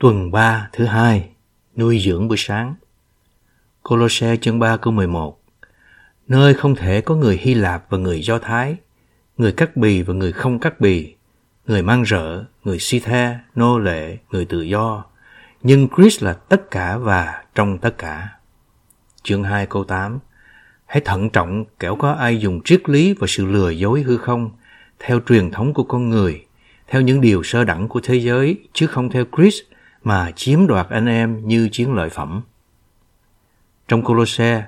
Tuần 3 thứ hai, nuôi dưỡng buổi sáng. Colossae chương 3 câu 11 Nơi không thể có người Hy Lạp và người Do Thái, người cắt bì và người không cắt bì, người mang rỡ, người si the, nô lệ, người tự do. Nhưng Christ là tất cả và trong tất cả. Chương 2 câu 8 Hãy thận trọng kẻo có ai dùng triết lý và sự lừa dối hư không, theo truyền thống của con người, theo những điều sơ đẳng của thế giới, chứ không theo Christ mà chiếm đoạt anh em như chiến lợi phẩm. Trong Colosse,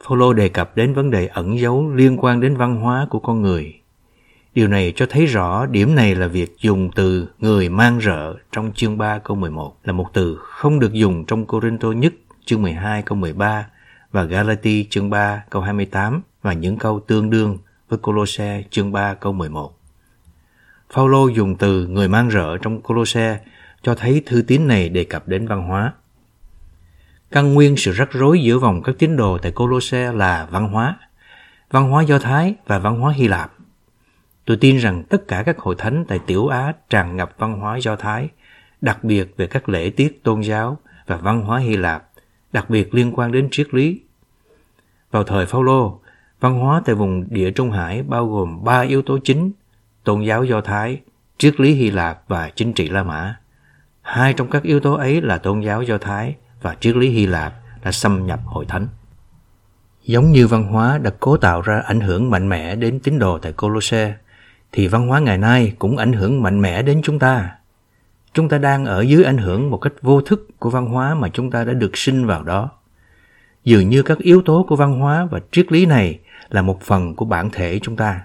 Phaolô đề cập đến vấn đề ẩn giấu liên quan đến văn hóa của con người. Điều này cho thấy rõ điểm này là việc dùng từ người mang rợ trong chương 3 câu 11 là một từ không được dùng trong Corinto nhất chương 12 câu 13 và Galati chương 3 câu 28 và những câu tương đương với Colosse chương 3 câu 11. Phaolô dùng từ người mang rợ trong Colosse cho thấy thư tín này đề cập đến văn hóa. Căn nguyên sự rắc rối giữa vòng các tín đồ tại Colosse là văn hóa, văn hóa Do Thái và văn hóa Hy Lạp. Tôi tin rằng tất cả các hội thánh tại Tiểu Á tràn ngập văn hóa Do Thái, đặc biệt về các lễ tiết tôn giáo và văn hóa Hy Lạp, đặc biệt liên quan đến triết lý. Vào thời Phaolô, văn hóa tại vùng địa Trung Hải bao gồm ba yếu tố chính: tôn giáo Do Thái, triết lý Hy Lạp và chính trị La Mã. Hai trong các yếu tố ấy là tôn giáo Do Thái và triết lý Hy Lạp đã xâm nhập hội thánh. Giống như văn hóa đã cố tạo ra ảnh hưởng mạnh mẽ đến tín đồ tại Colosse, thì văn hóa ngày nay cũng ảnh hưởng mạnh mẽ đến chúng ta. Chúng ta đang ở dưới ảnh hưởng một cách vô thức của văn hóa mà chúng ta đã được sinh vào đó. Dường như các yếu tố của văn hóa và triết lý này là một phần của bản thể chúng ta.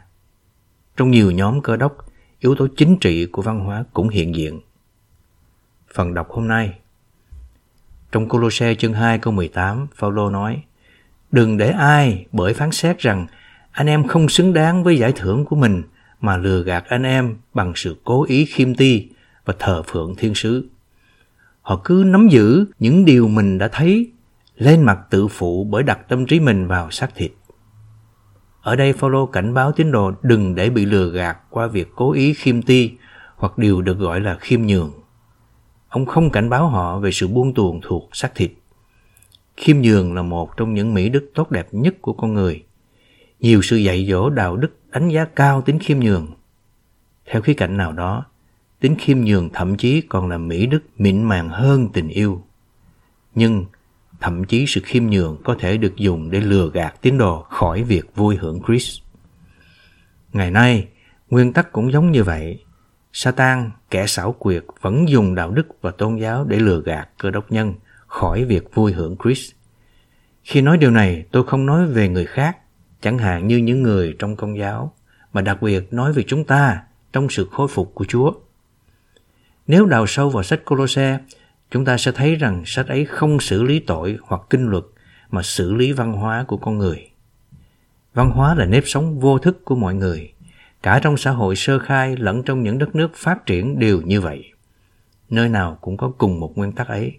Trong nhiều nhóm cơ đốc, yếu tố chính trị của văn hóa cũng hiện diện. Phần đọc hôm nay Trong Colosse chương 2 câu 18, Phaolô nói Đừng để ai bởi phán xét rằng anh em không xứng đáng với giải thưởng của mình mà lừa gạt anh em bằng sự cố ý khiêm ti và thờ phượng thiên sứ. Họ cứ nắm giữ những điều mình đã thấy, lên mặt tự phụ bởi đặt tâm trí mình vào xác thịt. Ở đây Phaolô cảnh báo tín đồ đừng để bị lừa gạt qua việc cố ý khiêm ti hoặc điều được gọi là khiêm nhường. Ông không cảnh báo họ về sự buông tuồng thuộc xác thịt. Khiêm nhường là một trong những mỹ đức tốt đẹp nhất của con người. Nhiều sự dạy dỗ đạo đức đánh giá cao tính khiêm nhường. Theo khía cạnh nào đó, tính khiêm nhường thậm chí còn là mỹ đức mịn màng hơn tình yêu. Nhưng thậm chí sự khiêm nhường có thể được dùng để lừa gạt tín đồ khỏi việc vui hưởng Christ. Ngày nay, nguyên tắc cũng giống như vậy. Satan, kẻ xảo quyệt vẫn dùng đạo đức và tôn giáo để lừa gạt cơ đốc nhân khỏi việc vui hưởng Christ. Khi nói điều này, tôi không nói về người khác, chẳng hạn như những người trong công giáo, mà đặc biệt nói về chúng ta trong sự khôi phục của Chúa. Nếu đào sâu vào sách Colosse, chúng ta sẽ thấy rằng sách ấy không xử lý tội hoặc kinh luật mà xử lý văn hóa của con người. Văn hóa là nếp sống vô thức của mọi người, cả trong xã hội sơ khai lẫn trong những đất nước phát triển đều như vậy. Nơi nào cũng có cùng một nguyên tắc ấy.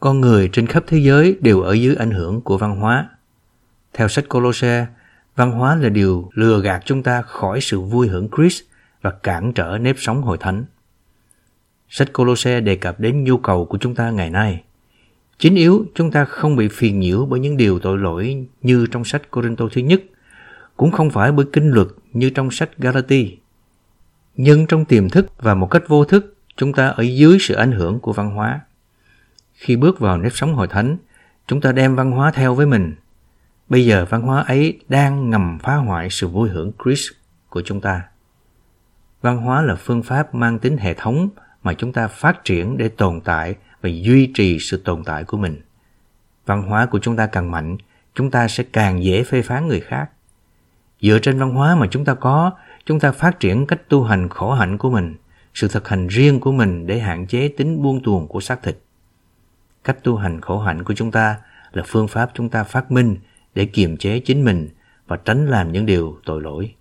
Con người trên khắp thế giới đều ở dưới ảnh hưởng của văn hóa. Theo sách Colosse, văn hóa là điều lừa gạt chúng ta khỏi sự vui hưởng Christ và cản trở nếp sống hội thánh. Sách Colosse đề cập đến nhu cầu của chúng ta ngày nay. Chính yếu, chúng ta không bị phiền nhiễu bởi những điều tội lỗi như trong sách Corinto thứ nhất, cũng không phải bởi kinh luật như trong sách Galati. Nhưng trong tiềm thức và một cách vô thức, chúng ta ở dưới sự ảnh hưởng của văn hóa. Khi bước vào nếp sống hội thánh, chúng ta đem văn hóa theo với mình. Bây giờ văn hóa ấy đang ngầm phá hoại sự vui hưởng Christ của chúng ta. Văn hóa là phương pháp mang tính hệ thống mà chúng ta phát triển để tồn tại và duy trì sự tồn tại của mình. Văn hóa của chúng ta càng mạnh, chúng ta sẽ càng dễ phê phán người khác. Dựa trên văn hóa mà chúng ta có, chúng ta phát triển cách tu hành khổ hạnh của mình, sự thực hành riêng của mình để hạn chế tính buông tuồng của xác thịt. Cách tu hành khổ hạnh của chúng ta là phương pháp chúng ta phát minh để kiềm chế chính mình và tránh làm những điều tội lỗi.